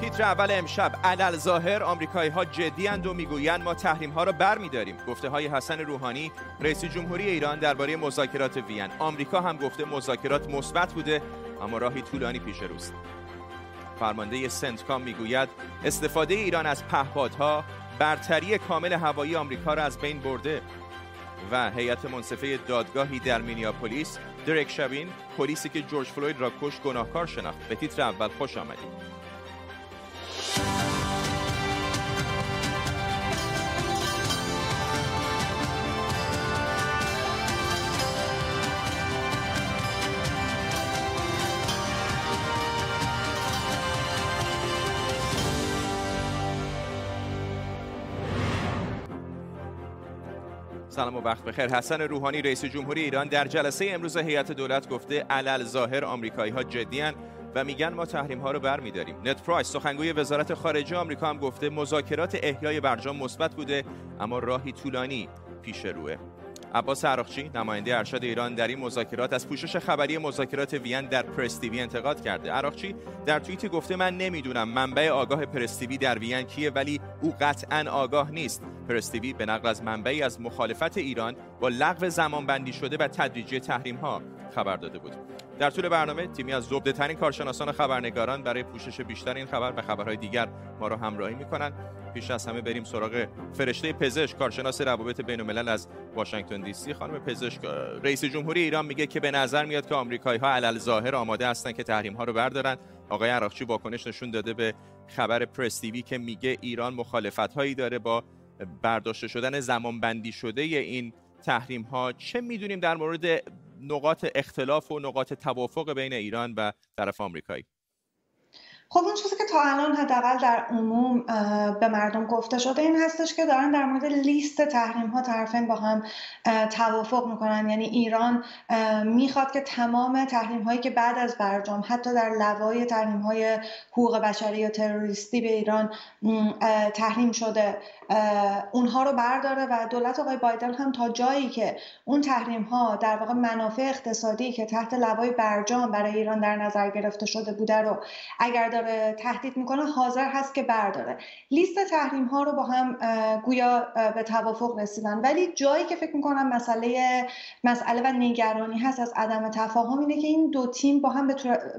تیتر اول امشب علل ظاهر آمریکایی ها جدی و می‌گویند ما تحریم ها را بر داریم گفته های حسن روحانی رئیس جمهوری ایران درباره مذاکرات وین. آمریکا هم گفته مذاکرات مثبت بوده اما راهی طولانی پیش روست. فرمانده سنتکام می‌گوید استفاده ایران از پهپادها برتری کامل هوایی آمریکا را از بین برده. و هیئت منصفه دادگاهی در مینیاپولیس درک شبین پلیسی که جورج فلوید را کش گناهکار شناخت. به تیتر اول خوش آمدید. سلام و وقت بخیر. حسن روحانی رئیس جمهوری ایران در جلسه امروز هیئت دولت گفته علل ظاهر آمریکایی ها جدیان و میگن ما تحریم ها رو برمیداریم. نت پرایس سخنگوی وزارت خارجه آمریکا هم گفته مذاکرات احیای برجام مثبت بوده اما راهی طولانی پیش روه. عباس عراقچی نماینده ارشد ایران در این مذاکرات از پوشش خبری مذاکرات وین در پرستیوی انتقاد کرده. عراقچی در توییتی گفته من نمی‌دونم منبع آگاه پرستیوی در وین کیه ولی او قطعا آگاه نیست. پرستیوی به نقل از منبعی از مخالفت ایران با لغو زمانبندی شده و تدریجی تحریم ها خبر داده بود. در طول برنامه تیمی از زبده ترین کارشناسان و خبرنگاران برای پوشش بیشتر این خبر و خبرهای دیگر ما را همراهی می‌کنند. پیش از همه بریم سراغ فرشته پزشک کارشناس روابط بین الملل از واشنگتن دی سی. خانم پزشک رئیس جمهوری ایران میگه که به نظر میاد که آمریکایی ها علل ظاهر آماده هستن که تحریم ها رو بردارن. آقای عراقچی واکنش نشون داده به خبر پرس که میگه ایران مخالفت هایی داره با برداشته شدن زمان بندی شده این تحریم ها چه می‌دونیم در مورد نقاط اختلاف و نقاط توافق بین ایران و طرف آمریکایی. خب اون چیزی که تا الان حداقل در عموم به مردم گفته شده این هستش که دارن در مورد لیست تحریم ها طرفین با هم توافق می‌کنن. یعنی ایران می‌خواد که تمام تحریم هایی که بعد از برجام حتی در لوای تحریم های حقوق بشری یا تروریستی به ایران تحریم شده اونها رو برداره و دولت آقای بایدن هم تا جایی که اون تحریم ها در واقع منافع اقتصادی که تحت لوای برجام برای ایران در نظر گرفته شده بوده رو اگر داره تهدید می‌کنه حاضر هست که برداره. لیست تحریم ها رو با هم گویا به توافق رسیدن. ولی جایی که فکر می‌کنم مسئله مسئله و نگرانی هست از عدم تفاهم اینه که این دو تیم با هم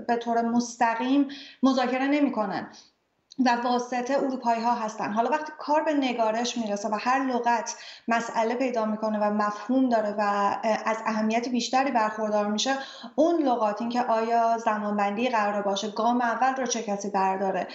به طور مستقیم مذاکره نمی‌کنن. و واسطه اروپایی ها هستن. حالا وقتی کار به نگارش می‌رسه و هر لغت مسئله پیدا می‌کنه و مفهوم داره و از اهمیت بیشتری برخوردار میشه اون لغات این که آیا زمانبندی قرار باشه گام اول رو چه کسی برداره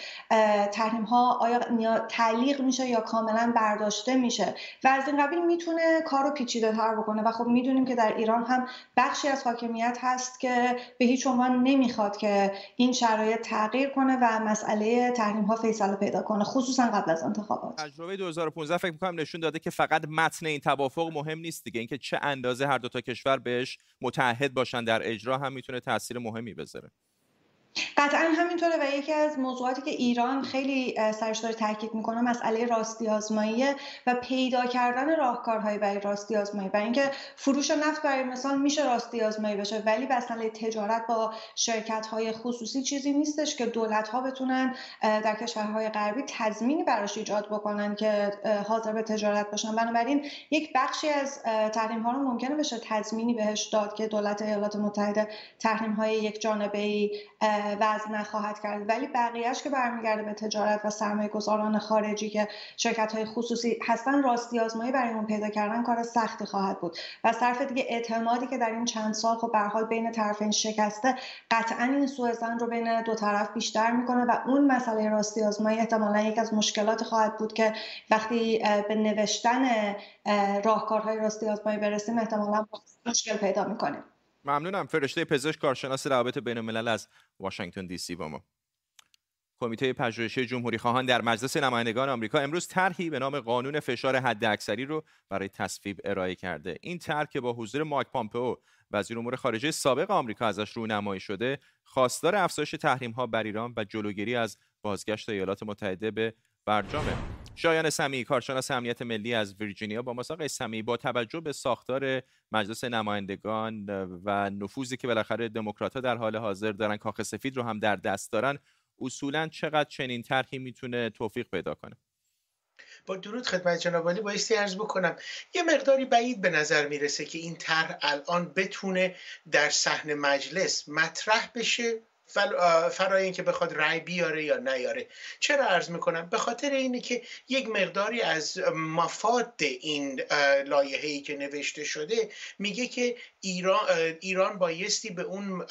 تحریم ها آیا تعلیق میشه یا کاملا برداشته میشه. و از این قبیل می‌تونه کار رو پیچیده تر بکنه. و خب می‌دونیم که در ایران هم بخشی از حاکمیت هست که به هیچ عنوان نمی‌خواد که این شرایط تغییر کنه و مسئله تحریم فیصله پیدا کنه خصوصا قبل از انتخابات. تجربه 2015 فکر می‌کنم نشون داده که فقط متن این توافق مهم نیست دیگه. اینکه چه اندازه هر دو تا کشور بهش متحد باشن در اجرا هم می‌تونه تاثیر مهمی بذاره. قطعا همینطوره و یکی از موضوعاتی که ایران خیلی سرش داره تاکید می‌کنه مسئله راستی آزمایی و پیدا کردن راهکارهایی برای راستی آزمایی برای اینکه فروش نفت برای مثال میشه راستی آزمایی بشه ولی مسئله تجارت با شرکت های خصوصی چیزی نیستش که دولت ها بتونن در کشورهای غربی تضمینی براش ایجاد بکنن که حاضر به تجارت باشن. بنابراین یک بخشی از تحریم ها رو ممکنه بشه تضمینی بهش داد که دولت ایالات متحده تحریم های یک جانبه ای وضع نخواهد کرد. ولی بقیهش که برمیگرده به تجارت و سرمایه گذاران خارجی که شرکت های خصوصی هستن راستی آزمایی برای اون پیدا کردن کار سختی خواهد بود. و صرف دیگه اعتمادی که در این چند سال خب به حال بین طرفین شکسته قطعا این سوء رو بین دو طرف بیشتر می‌کنه و اون مسئله راستی آزمایی احتمالا یک از مشکلات خواهد بود که وقتی به نوشتن راهکارهای راستی آزمایی برسیم احتمالا مشکل پیدا می‌کنیم. ممنونم. فرشته پزشک کارشناس روابط بین الملل از واشنگتن دی سی با ما. کمیته پژوهشی جمهوری خواهان در مجلس نمایندگان آمریکا امروز طرحی به نام قانون فشار حداکثری رو برای تصویب ارائه کرده. این طرح که با حضور مایک پامپئو وزیر امور خارجه سابق آمریکا ازش رونمایی شده خواستار افزایش تحریم ها بر ایران و جلوگیری از بازگشت ایالات متحده به برجامه شایان سمی کارشناس امنیت ملی از ویرجینیا با مساق سمی با توجه به ساختار مجلس نمایندگان و نفوذی که بالاخره دموکرات‌ها در حال حاضر دارن کاخ سفید رو هم در دست دارن اصولا چقدر چنین طرحی می‌تونه توفیق پیدا کنه؟ با درود خدمت جناب عالی. بایستی ارز بکنم یه مقداری بعید به نظر می‌رسه که این طرح الان بتونه در صحن مجلس مطرح بشه. فرای اینکه بخواد رأی بیاره یا نیاره. چرا عرض می‌کنم؟ به خاطر اینه که یک مقداری از مفاد این لایحه‌ای که نوشته شده میگه که ایران ایران بایستی به اون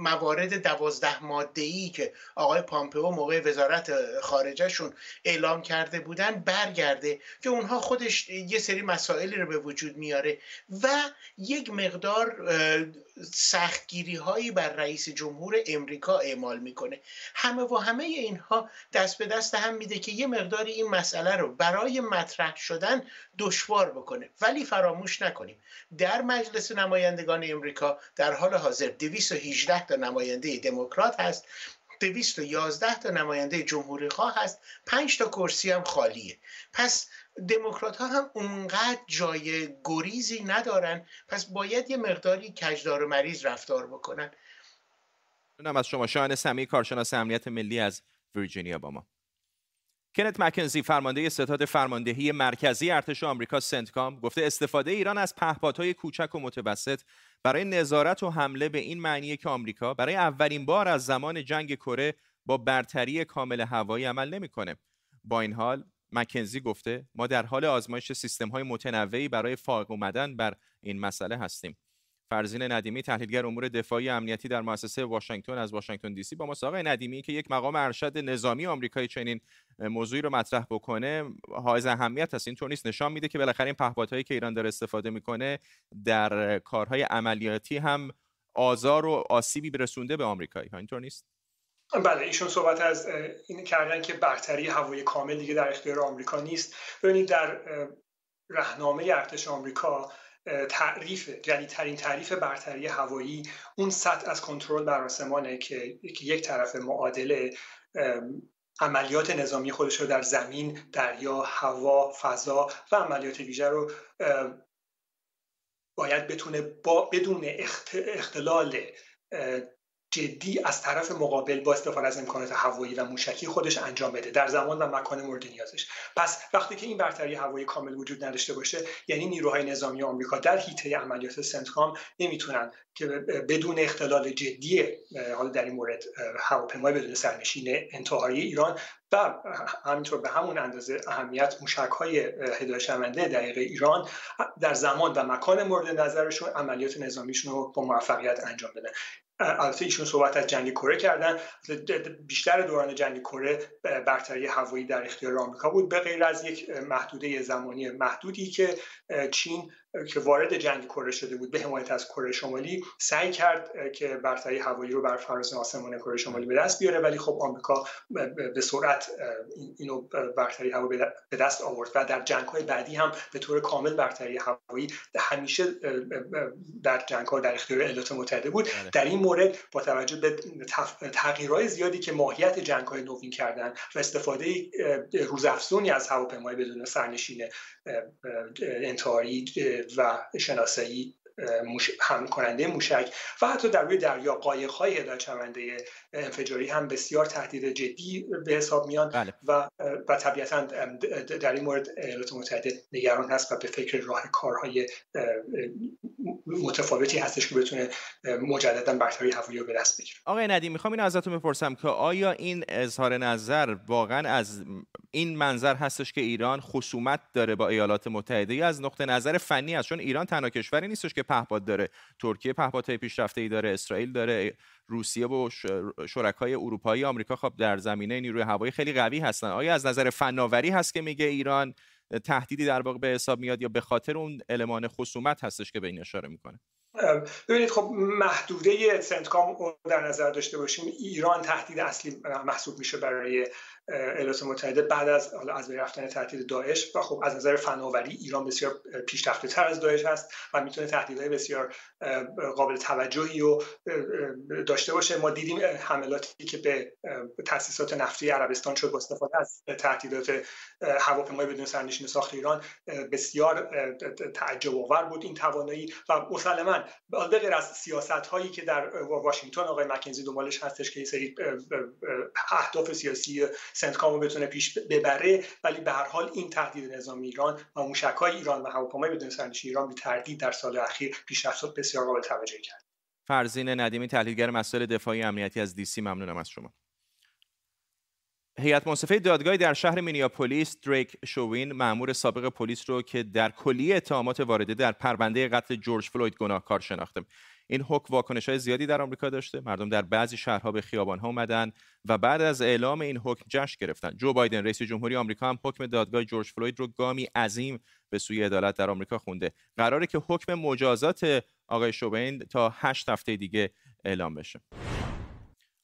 موارد دوازده ماده ای که آقای پامپئو موقع وزارت خارجهشون اعلام کرده بودن برگرده که اونها خودش یه سری مسائلی رو به وجود میاره و یک مقدار سختگیری هایی بر رئیس جمهور امریکا اعمال می‌کنه. همه و همه اینها دست به دست هم میده که یه مقداری این مسئله رو برای مطرح شدن دشوار بکنه. ولی فراموش نکنیم در مجلس نمایندگان امریکا در حال حاضر 218 تا نماینده دموکرات هست 211 تا نماینده جمهوری خواه هست 5 تا کرسی هم خالیه. پس دموکرات ها هم اونقدر جای گریزی ندارن پس باید یه مقداری کجدار و مریض رفتار بکنن. از شما. شاهن سمی کارشناس امنیت ملی از ویرجینیا با ما. کنت مکنزی فرمانده ستاد فرماندهی مرکزی ارتش آمریکا سنتکام گفته استفاده ایران از پهپادهای کوچک و متوسط برای نظارت و حمله به این معنیه که آمریکا برای اولین بار از زمان جنگ کره با برتری کامل هوایی عمل نمی‌کنه. با این حال مکنزی گفته ما در حال آزمایش سیستم های متنوعی برای فائق اومدن بر این مسئله هستیم. فرزین ندیمی تحلیلگر امور دفاعی امنیتی در مؤسسه واشنگتن از واشنگتن دی سی با ما آقای ندیمی که یک مقام ارشد نظامی آمریکایی چنین موضوعی رو مطرح بکنه. حائز اهمیت هست اینطور نیست. نشان میده که بالاخره این پهپادهایی که ایران داره استفاده می‌کنه در کارهای عملیاتی هم آزار و آسیبی برسونده به آمریکایی ها. اینطور نیست؟ بله ایشون صحبت از این کردن که برتری هوای کامل دیگه در اختیار آمریکا نیست. ببینید در رهنامه ارتش آمریکا تعریف جدیدترین تعریف برتری هوایی اون سطح از کنترل بر آسمانه که یک طرف معادله عملیات نظامی خودش رو در زمین، دریا، هوا، فضا و عملیات ویژه رو باید بتونه با بدون اختلال جدی از طرف مقابل با استفاده از امکانات هوایی و موشکی خودش انجام بده. در زمان و مکان مورد نیازش. پس وقتی که این برتری هوایی کامل وجود نداشته باشه یعنی نیروهای نظامی آمریکا در حیطه عملیات سنتکام نمی‌تونن که بدون اختلال جدی حالا در این مورد هواپیمای بدون سرنشین انتحاری ایران و همینطور به همون اندازه اهمیت موشک های هدایت شونده دقیقه ایران در زمان و مکان مورد نظرشون عملیات نظامیشون رو با موفقیت انجام بدن. البته ایشون صحبت از جنگ کره کردن. بیشتر دوران جنگ کره برتری هوایی در اختیار آمریکا بود. به غیر از یک محدوده زمانی محدودی که چین که وارد جنگ کره شده بود به حمایت از کره شمالی سعی کرد که برتری هوایی رو بر فراز آسمان کره شمالی به دست بیاره ولی خب آمریکا به سرعت اینو برتری هوایی به دست آورد و در جنگ های بعدی هم به طور کامل برتری هوایی همیشه در جنگ ها در اختیار ایالات متحده بود بله. در این مورد با توجه به تغییرهای زیادی که ماهیت جنگ های نوین کردن و استفاده روزافزونی از هواپیمای بدون سرنشین انتحاری و شناسایی هم کننده موشک و حتی در روی دریا قایق های هدایت انفجاری هم بسیار تهدید جدی به حساب میان بله. و و طبیعتا در این مورد ایالات متحده نگران هست و به فکر راه کارهای متفاوتی هستش که بتونه مجددا برتری هوایی رو به دست بگیره. آقای ندیم می‌خوام این ازتون بپرسم که آیا این اظهار نظر واقعا از این منظر هستش که ایران خصومت داره با ایالات متحده یا از نقطه نظر فنی است چون ایران تنها کشوری نیستش که پهپاد داره. ترکیه پهپادهای پیشرفته ای داره اسرائیل داره روسیه و شرکای اروپایی آمریکا خب در زمینه نیروی هوایی خیلی قوی هستن. آیا از نظر فناوری هست که میگه ایران تهدیدی در واقع به حساب میاد یا به خاطر اون المان خصومت هستش که به این اشاره می‌کنه؟ ببینید خب محدوده سنتکام رو در نظر داشته باشیم ایران تهدید اصلی محسوب میشه برای ایالات متحده بعد از از رفتن تهدید داعش و خب از نظر فناوری ایران بسیار پیشرفته تر از داعش هست و می‌تونه تهدیدهای بسیار قابل توجهی رو داشته باشه. ما دیدیم حملاتی که به تاسیسات نفتی عربستان شد با استفاده از تهدیدات هواپیمای بدون سرنشین ساخت ایران بسیار تعجب آور بود این توانایی و مسلما به غیر از سیاست هایی که در واشنگتن آقای مکنزی دنبالش هستش که سری اهداف سیاسی سنتکامو بتونه پیش ببره ولی به هر حال این تهدید نظام ایران و موشک های ایران و هواپیمای بدون سرنشین ایران به تردید در سال اخیر پیشرفت بسیار قابل توجه کرد. فرزین ندیمی تحلیلگر مسائل دفاعی امنیتی از دیسی ممنونم از شما. هیئت منصفه دادگاهی در شهر مینیاپولیس دریک شوین مأمور سابق پلیس رو که در کلیه اتهامات وارده در پرونده قتل جورج فلوید گناهکار شناخته. این حکم واکنش های زیادی در آمریکا داشته. مردم در بعضی شهرها به خیابان ها اومدن و بعد از اعلام این حکم جشن گرفتن. جو بایدن رئیس جمهوری آمریکا هم حکم دادگاه جورج فلوید رو گامی عظیم به سوی عدالت در آمریکا خونده. قراره که حکم مجازات آقای شوبین تا هشت هفته دیگه اعلام بشه.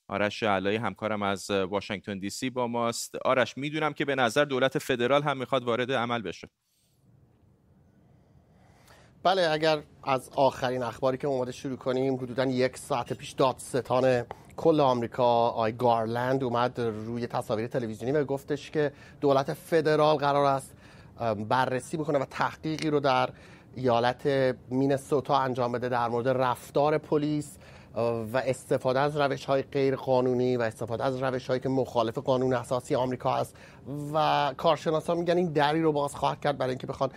آرش علای همکارم از واشنگتن دی سی با ماست. آرش می‌دونم که به نظر دولت فدرال هم می‌خواد وارد عمل بشه. بله اگر از آخرین اخباری که اومده شروع کنیم حدودا یک ساعت پیش دادستان کل آمریکا آی گارلند اومد روی تصاویر تلویزیونی و گفتش که دولت فدرال قرار است بررسی بکنه و تحقیقی رو در ایالت مینسوتا انجام بده در مورد رفتار پلیس و استفاده از روش های غیر قانونی و استفاده از روش هایی که مخالف قانون اساسی آمریکا است. و کارشناسا میگن این دری رو باز خواهد کرد برای اینکه بخوان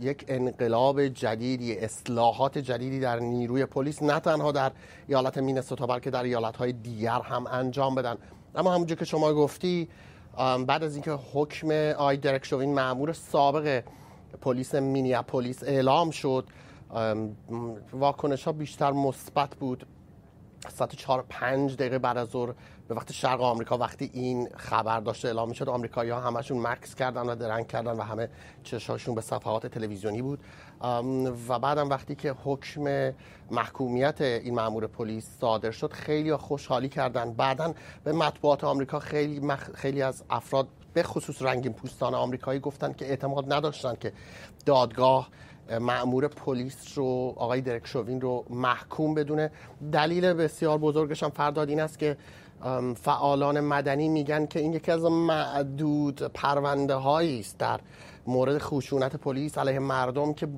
یک انقلاب جدیدی اصلاحات جدیدی در نیروی پلیس نه تنها در ایالت مینسوتا بلکه در ایالت های دیگر هم انجام بدن. اما همونجور که شما گفتی بعد از اینکه حکم آی درک شوین معمور سابق پلیس مینیاپولیس اعلام شد واکنش ها بیشتر مثبت بود. ساعت چهار پنج دقیقه بعد از ظهر به وقت شرق آمریکا وقتی این خبر داشته اعلام می‌شد آمریکایی ها همشون مکس کردن و درنگ کردن و همه چشاشون به صفحات تلویزیونی بود. و بعدم وقتی که حکم محکومیت این مامور پلیس صادر شد خیلی خوشحالی کردن. بعدا به مطبوعات آمریکا خیلی خیلی از افراد به خصوص رنگین پوستان آمریکایی گفتن که اعتماد نداشتن که دادگاه معمور پلیس رو آقای درک شوین رو محکوم بدونه. دلیل بسیار بزرگش هم فرداد این است که فعالان مدنی میگن که این یکی از معدود پرونده هایی است در مورد خشونت پلیس علیه مردم که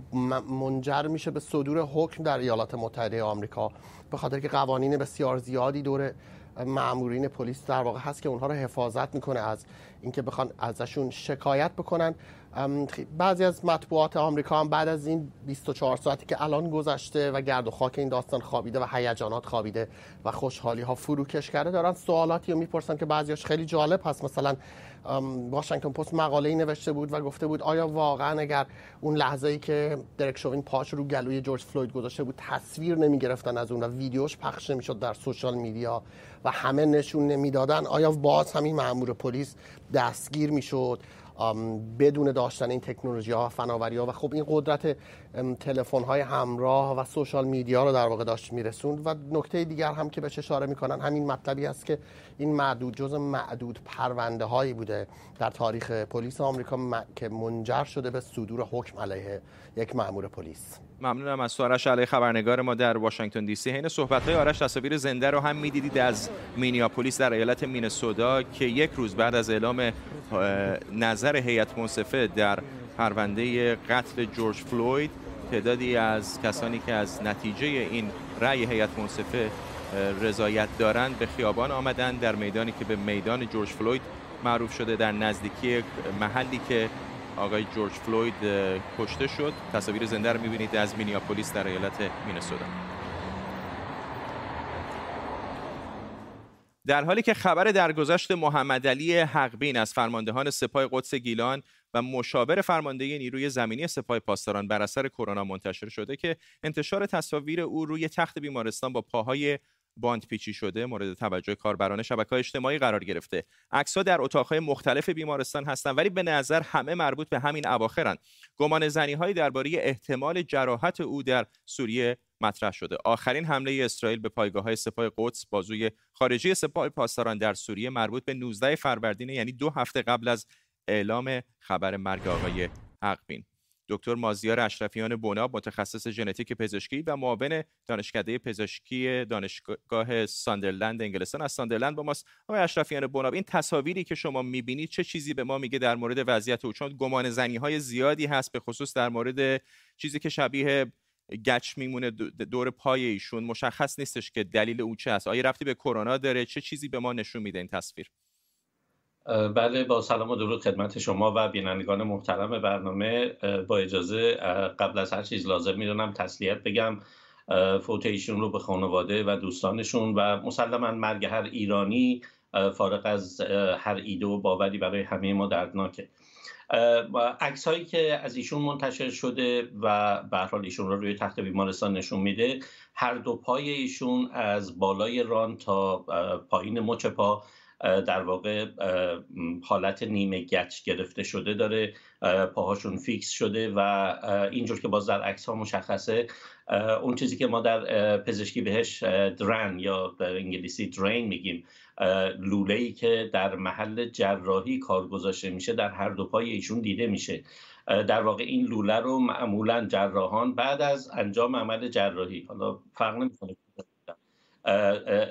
منجر میشه به صدور حکم در ایالات متحده آمریکا. به خاطر که قوانین بسیار زیادی دور معمورین پلیس در واقع هست که اونها رو حفاظت می‌کنه از اینکه بخوان ازشون شکایت بکنن. بعضی از مطبوعات آمریکا هم بعد از این 24 ساعتی که الان گذشته و گرد و خاک این داستان خوابیده و هیجانات خوابیده و خوشحالی ها فروکش کرده دارن سوالاتی رو می‌پرسن که بعضیش خیلی جالب هست. مثلا واشنگتن پست مقاله ای نوشته بود و گفته بود آیا واقعا اگر اون لحظه ای که درک شوین پاش رو گلوی جورج فلوید گذاشته بود تصویر نمی گرفتن از اون و ویدیوش پخش نمی‌شد در سوشال میدیا و همه نشون نمی‌دادن آیا باز همین مامور پلیس دستگیر می‌شد؟ بدون داشتن این تکنولوژی ها فناوری ها و خب این قدرت تلفن های همراه و سوشال میدیا رو در واقع داشت میرسوند و نکته دیگر هم که بهش اشاره می‌کنن همین مطلبی است که این معدود جز معدود پرونده هایی بوده در تاریخ پلیس آمریکا که منجر شده به صدور حکم علیه یک مأمور پلیس. ممنونم از سوارش علی خبرنگار ما در واشنگتن دی سی. حین صحبت های آرش تصاویر زنده رو هم می‌دیدید از مینیاپولیس در ایالت مینسودا که یک روز بعد از اعلام نظر هیئت منصفه در پرونده قتل جورج فلوید تعدادی از کسانی که از نتیجه این رأی هیئت منصفه رضایت دارند به خیابان آمدن در میدانی که به میدان جورج فلوید معروف شده در نزدیکی محلی که آقای جورج فلوید کشته شد. تصاویر زنده رو می‌بینید از مینیاپولیس در ایالت مینسوتا در حالی که خبر درگذشت محمد علی حقبین از فرماندهان سپاه قدس گیلان و مشاور فرمانده نیروی زمینی سپاه پاسداران بر اثر کرونا منتشر شده که انتشار تصاویر او روی تخت بیمارستان با پاهای باند پیچی شده مورد توجه کاربران شبکه های اجتماعی قرار گرفته. عکس‌ها در اتاقهای مختلف بیمارستان هستند ولی به نظر همه مربوط به همین اواخرند گمان زنی درباره احتمال جراحت او در سوریه مطرح شده. آخرین حمله اسرائیل به پایگاه های سپاه قدس بازوی خارجی سپاه پاسداران در سوریه مربوط به 19 فروردین یعنی دو هفته قبل از اعلام خبر مرگ آقای حقبین. دکتر مازیار اشرفیان بناب متخصص ژنتیک پزشکی و معاون دانشکده پزشکی دانشگاه ساندرلند انگلستان. از ساندرلند با ماست آقای اشرفیان بناب این تصاویری که شما می‌بینید چه چیزی به ما میگه در مورد وضعیت او؟ چون گمان زنی های زیادی هست به خصوص در مورد چیزی که شبیه گچ میمونه دور پای ایشون. مشخص نیستش که دلیل او چه است. آیا رفتی به کرونا داره؟ چه چیزی به ما نشون میده این تصویر؟ بله با سلام و درود خدمت شما و بینندگان محترم برنامه. با اجازه قبل از هر چیز لازم می‌دونم تسلیت بگم فوت ایشون رو به خانواده و دوستانشون و مسلما مرگ هر ایرانی فارغ از هر ایده و باوری برای همه ما دردناکه. عکس هایی که از ایشون منتشر شده و به حال ایشون رو روی تخت بیمارستان نشون میده هر دو پای ایشون از بالای ران تا پایین مچ پا در واقع حالت نیمه گچ گرفته شده داره پاهاشون فیکس شده و اینجور که باز در عکس ها مشخصه اون چیزی که ما در پزشکی بهش درن یا در انگلیسی درین میگیم لوله ای که در محل جراحی کار گذاشته میشه در هر دو پای ایشون دیده میشه. در واقع این لوله رو معمولا جراحان بعد از انجام عمل جراحی. حالا فرق نمی‌کنه.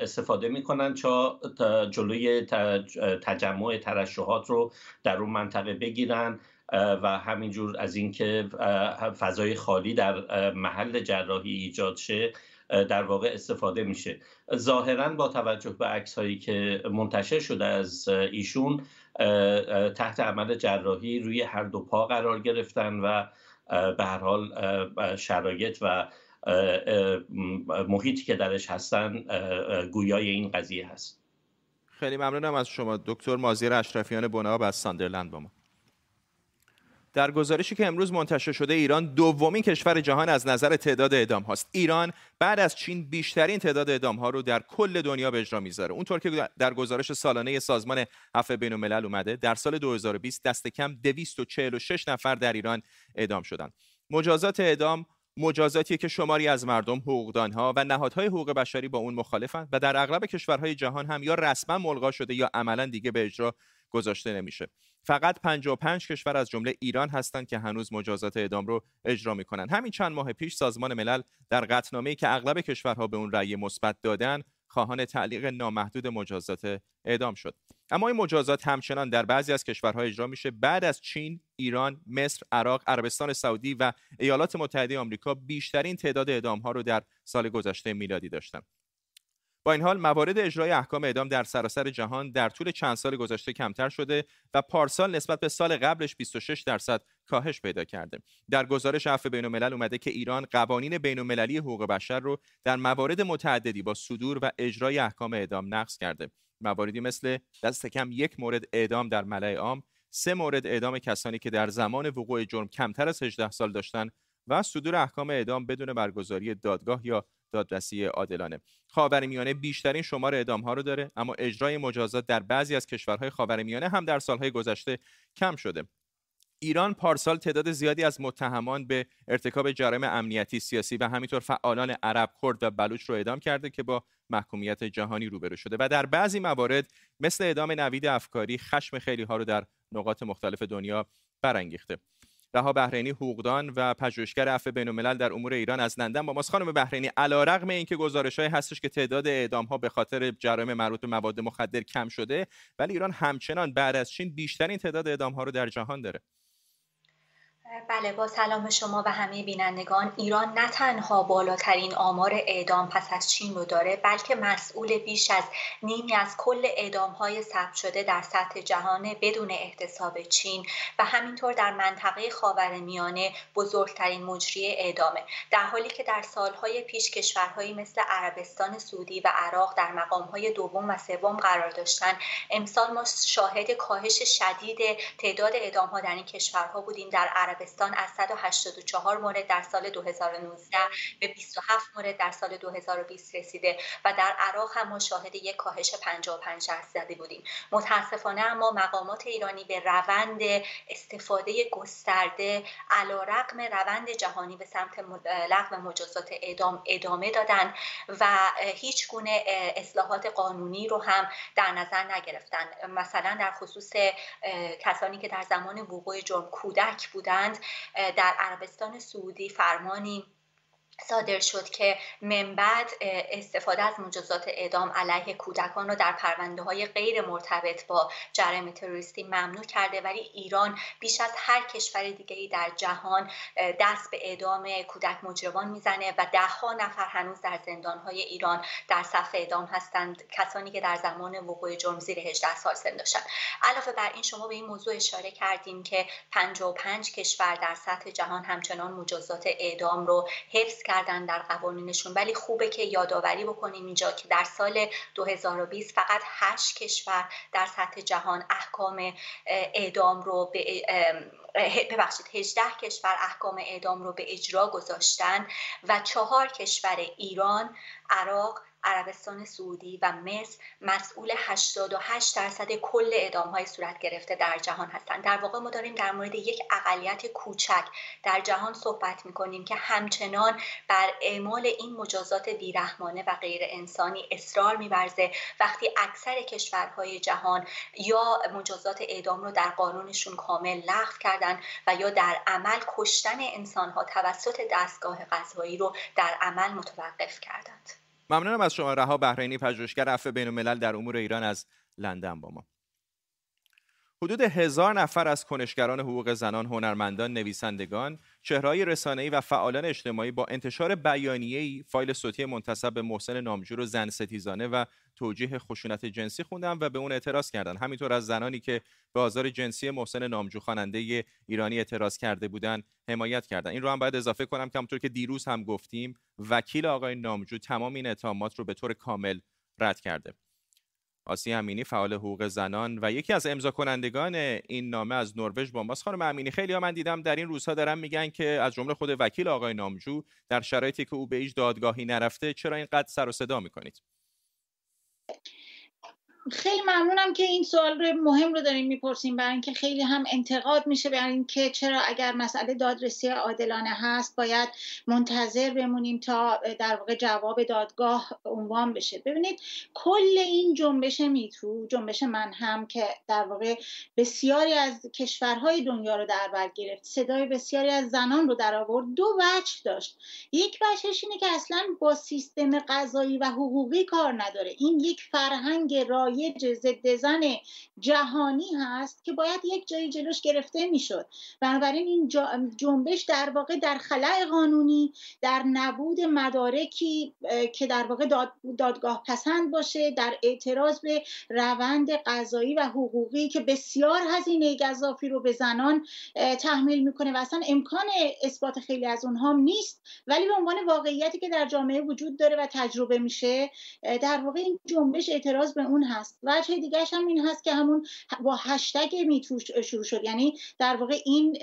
استفاده می‌کنن تا جلوی تجمع ترشحات رو در اون منطقه بگیرن و همینجور از اینکه فضای خالی در محل جراحی ایجاد شه در واقع استفاده میشه. ظاهرا با توجه به عکس هایی که منتشر شده از ایشون تحت عمل جراحی روی هر دو پا قرار گرفتن و به هر حال شرایط و محیطی که درش هستن گویای این قضیه هست. خیلی ممنونم از شما. دکتر مازیر اشرفیان بناب از ساندرلند با ما. در گزارشی که امروز منتشر شده ایران دومین کشور جهان از نظر تعداد اعدام هاست. ایران بعد از چین بیشترین تعداد اعدام ها رو در کل دنیا به اجرا می‌ذاره. اونطور که در گزارش سالانه سازمان عفو بین الملل اومده در سال 2020 دست کم 246 نفر در ایران اعدام شدند. مجازات اعدام مجازاتی که شماری از مردم حقوقدانها و نهادهای حقوق بشری با اون مخالفند و در اغلب کشورهای جهان هم یا رسما ملغا شده یا عملا دیگه به اجرا گذاشته نمیشه. فقط 55 کشور از جمله ایران هستند که هنوز مجازات اعدام رو اجرا می‌کنن. همین چند ماه پیش سازمان ملل در قطعنامه‌ای که اغلب کشورها به اون رأی مثبت دادن خواهان تعلیق نامحدود مجازات اعدام شد. اما این مجازات همچنان در بعضی از کشورها اجرا میشه بعد از چین، ایران، مصر، عراق، عربستان سعودی و ایالات متحده آمریکا بیشترین تعداد اعدام ها رو در سال گذشته میلادی داشتند. با این حال موارد اجرای احکام اعدام در سراسر جهان در طول چند سال گذشته کمتر شده و پارسال نسبت به سال قبلش 26 درصد کاهش پیدا کرده. در گزارش عفو بین الملل اومده که ایران قوانین بین المللی حقوق بشر رو در موارد متعددی با صدور و اجرای احکام اعدام نقض کرده. مواردی مثل دست کم یک مورد اعدام در ملع عام سه مورد اعدام کسانی که در زمان وقوع جرم کمتر از 18 سال داشتند و صدور احکام اعدام بدون برگزاری دادگاه یا دادرسی عادلانه. خاورمیانه بیشترین شمار اعدام ها رو داره اما اجرای مجازات در بعضی از کشورهای خاورمیانه هم در سالهای گذشته کم شده. ایران پارسال تعداد زیادی از متهمان به ارتکاب جرایم امنیتی سیاسی و همینطور فعالان عرب، کرد و بلوچ رو اعدام کرده که با محکومیت جهانی روبرو شده. و در بعضی موارد مثل اعدام نوید افکاری خشم خیلی ها رو در نقاط مختلف دنیا برانگیخته. رها بحرینی حقوقدان و پژوهشگر عفو بین در امور ایران از لندن. با ماست خانم بحرینی علیرغم اینکه گزارشهایی هستش که تعداد اعدام ها به خاطر جرایم مربوط به مواد مخدر کم شده ولی ایران همچنان بعد از چین بیشترین تعداد اعدام ها رو در جهان داره. بله با سلام شما و همه بینندگان. ایران نه تنها بالاترین آمار اعدام پس از چین رو داره بلکه مسئول بیش از نیمی از کل اعدام های ثبت شده در سطح جهان بدون احتساب چین و همینطور در منطقه خاورمیانه بزرگترین مجری اعدامه. در حالی که در سالهای پیش کشورهایی مثل عربستان سعودی و عراق در مقامهای دوم و سوم قرار داشتن امسال ما شاهد کاهش شدید تعداد اعدام ها در این کشورها بودیم. در عربستان از 184 مورد در سال 2019 به 27 مورد در سال 2020 رسیده و در عراق هم ما یک کاهش 55 درصدی بودیم. متاسفانه اما مقامات ایرانی به روند استفاده گسترده علیرغم روند جهانی به سمت لغو مجازات اعدام ادامه دادن و هیچ گونه اصلاحات قانونی رو هم در نظر نگرفتن مثلا در خصوص کسانی که در زمان وقوع جرم کودک در عربستان سعودی فرمانی صادر شد که من بعد استفاده از مجازات اعدام علیه کودکان رو در پرونده های غیر مرتبط با جرم تروریستی ممنوع کرده ولی ایران بیش از هر کشور دیگری در جهان دست به اعدام کودک مجرمان می‌زنه و ده ها نفر هنوز در زندان های ایران در صف اعدام هستند کسانی که در زمان وقوع جرم زیر 18 سال سن داشتن علاوه بر این شما به این موضوع اشاره کردیم که 55 کشور در سطح جهان همچنان مجازات اعدام رو حفظ کردن در قوانینشون. ولی خوبه که یادآوری بکنیم اینجا که در سال 2020 فقط 8 کشور در سطح جهان احکام اعدام رو به ببخشید 18 کشور احکام اعدام رو به اجرا گذاشتن و چهار کشور ایران، عراق، عربستان سعودی و مصر مسئول 88 درصد کل اعدام های صورت گرفته در جهان هستند. در واقع ما داریم در مورد یک اقلیت کوچک در جهان صحبت می کنیم که همچنان بر اعمال این مجازات بیرحمانه و غیر انسانی اصرار میورزه. وقتی اکثر کشورهای جهان یا مجازات اعدام رو در قانونشون کامل لغو کردن و یا در عمل کشتن انسانها توسط دستگاه قضایی رو در عمل متوقف کردند. ممنونم از شما رها بهرینی پژوهشگر عفو بین الملل در امور ایران از لندن با ما. حدود هزار نفر از کنشگران حقوق زنان، هنرمندان، نویسندگان، چهرهای رسانه‌ای و فعالان اجتماعی با انتشار بیانیه‌ای فایل صوتی منتسب به محسن نامجو رو زن ستیزانه و توجیه خشونت جنسی خوندن و به اون اعتراض کردن. همینطور از زنانی که به آزار جنسی محسن نامجو خواننده ایرانی اعتراض کرده بودند حمایت کردن. این رو هم باید اضافه کنم که همونطور که دیروز هم گفتیم وکیل آقای نامجو تمام این اتهامات رو به طور کامل رد کرده. آسی امینی فعال حقوق زنان و یکی از امضا کنندگان این نامه از نروژ با ماست خانم امینی. خیلی ها من دیدم در این روزها دارن میگن که از جمله خود وکیل آقای نامجو در شرایطی که او به هیچ دادگاهی نرفته چرا اینقدر سر و صدا می‌کنید؟ خیلی ممنونم که این سوال رو مهم رو داریم می‌پرسیم برای اینکه خیلی هم انتقاد میشه برای اینکه چرا اگر مسئله دادرسی عادلانه هست باید منتظر بمونیم تا در واقع جواب دادگاه عنوان بشه. ببینید کل این جنبش میتو جنبش من هم که در واقع بسیاری از کشورهای دنیا رو در بر گرفت صدای بسیاری از زنان رو در آورد دو وجه داشت. یک وجهش اینه که اصلا با سیستم قضایی و حقوقی کار نداره. این یک فرهنگ رای رایج ضد زن جهانی هست که باید یک جایی جلوش گرفته می‌شد. بنابراین این جنبش در واقع در خلع قانونی در نبود مدارکی که در واقع دادگاه پسند باشه در اعتراض به روند قضایی و حقوقی که بسیار هزینه گذافی رو به زنان تحمیل می‌کنه و اصلا امکان اثبات خیلی از اونها نیست. ولی به عنوان واقعیتی که در جامعه وجود داره و تجربه میشه در واقع این جنبش اعتراض به اون هست. هست. وجه دیگرش هم این هست که همون با هشتگ میتو شروع شد. یعنی در واقع این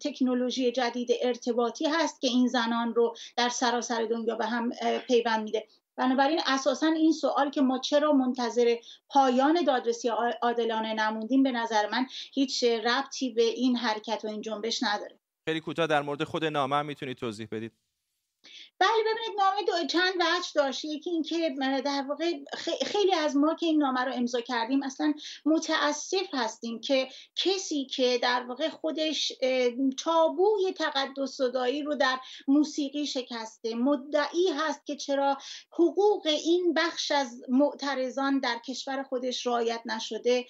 تکنولوژی جدید ارتباطی هست که این زنان رو در سراسر دنیا به هم پیوند میده. بنابراین اساسا این سوال که ما چرا منتظر پایان دادرسی عادلانه نموندیم به نظر من هیچ ربطی به این حرکت و این جنبش نداره. خیلی کوتاه در مورد خود نامه می‌تونید توضیح بدید. بله ببینید نامه دو چند وجه داشت. یکی اینکه در واقع خیلی از ما که این نامه رو امضا کردیم اصلا متاسف هستیم که کسی که در واقع خودش تابوی تقدس صدایی رو در موسیقی شکسته مدعی هست که چرا حقوق این بخش از معترضان در کشور خودش رعایت نشده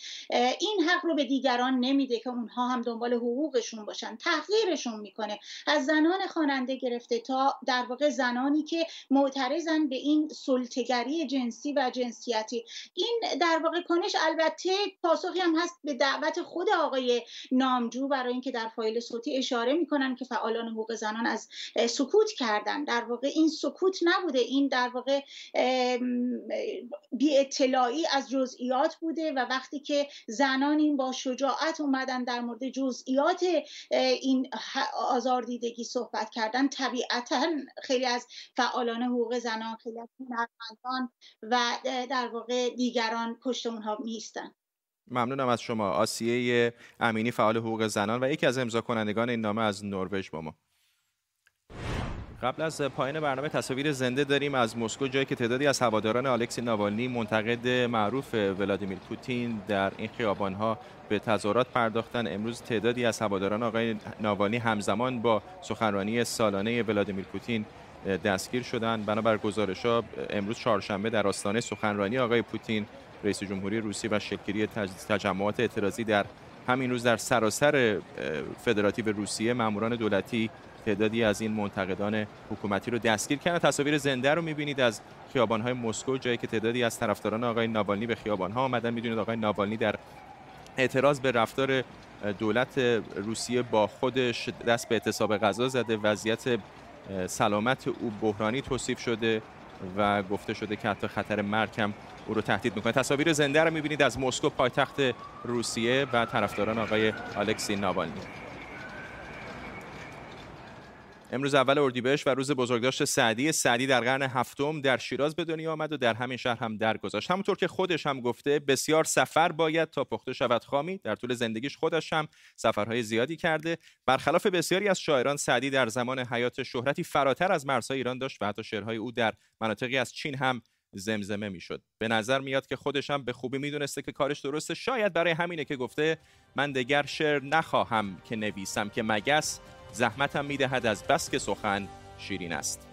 این حق رو به دیگران نمیده که اونها هم دنبال حقوقشون باشن تحقیرشون می‌کنه از زنان خواننده گرفته تا در واقع زنانی که معترضن به این سلطگری جنسی و جنسیتی. این در واقع کنش البته پاسخی هم هست به دعوت خود آقای نامجو برای اینکه در فایل صوتی اشاره می‌کنن که فعالان حقوق زنان از سکوت کردن. در واقع این سکوت نبوده این در واقع بی اطلاعی از جزئیات بوده و وقتی که زنان این با شجاعت اومدن در مورد جزئیات این آزاردیدگی صحبت کردن طبیعتا خیلی از فعالان حقوق زنان خیلی از هنرمندان و در واقع دیگران پشت اونها میستن ممنونم از شما آسیه امینی فعال حقوق زنان و یکی از امضا کنندگان این نامه از نروژ با ما. قبل از پایان برنامه تصاویر زنده داریم از مسکو جایی که تعدادی از هواداران الکسی ناوالنی منتقد معروف ولادیمیر پوتین در این خیابانها به تظاهرات پرداختن. امروز تعدادی از هواداران آقای ناوالنی همزمان با سخنرانی سالانه ولادیمیر پوتین دستگیر شدن. بنابر گزارش ها امروز چهارشنبه در آستانه سخنرانی آقای پوتین رئیس جمهوری روسیه و شکلگیری تجمعات اعتراضی در همین روز در سراسر فدراتیو روسیه ماموران دولتی تعدادی از این منتقدان حکومتی رو دستگیر کردن. تصاویر زنده رو می‌بینید از خیابان‌های مسکو جایی که تعدادی از طرفداران آقای ناوالنی به خیابان‌ها آمدن. می‌دونید آقای ناوالنی در اعتراض به رفتار دولت روسیه با خودش دست به اعتصاب غذا زده. وضعیت سلامت او بحرانی توصیف شده و گفته شده که حتی خطر مرگ هم او رو تهدید می‌کنه. تصاویر زنده رو می‌بینید از مسکو پایتخت روسیه و طرفداران آقای الکسی ناوالنی. امروز اول اردیبهشت و روز بزرگداشت سعدی. سعدی در قرن هفتم در شیراز به دنیا آمد و در همین شهر هم درگذشت. همونطور که خودش هم گفته بسیار سفر باید تا پخته شود خامی. در طول زندگیش خودش هم سفرهای زیادی کرده. برخلاف بسیاری از شاعران سعدی در زمان حیات شهرتی فراتر از مرزهای ایران داشت و حتی شعرهای او در مناطقی از چین هم زمزمه می‌شد. به نظر میاد که خودش هم به خوبی می‌دونسته که کارش درسته. شاید برای همینه که گفته من دگر شعر نخواهم که نویسم که مگس زحمتم می‌دهد از بس که سخن شیرین است.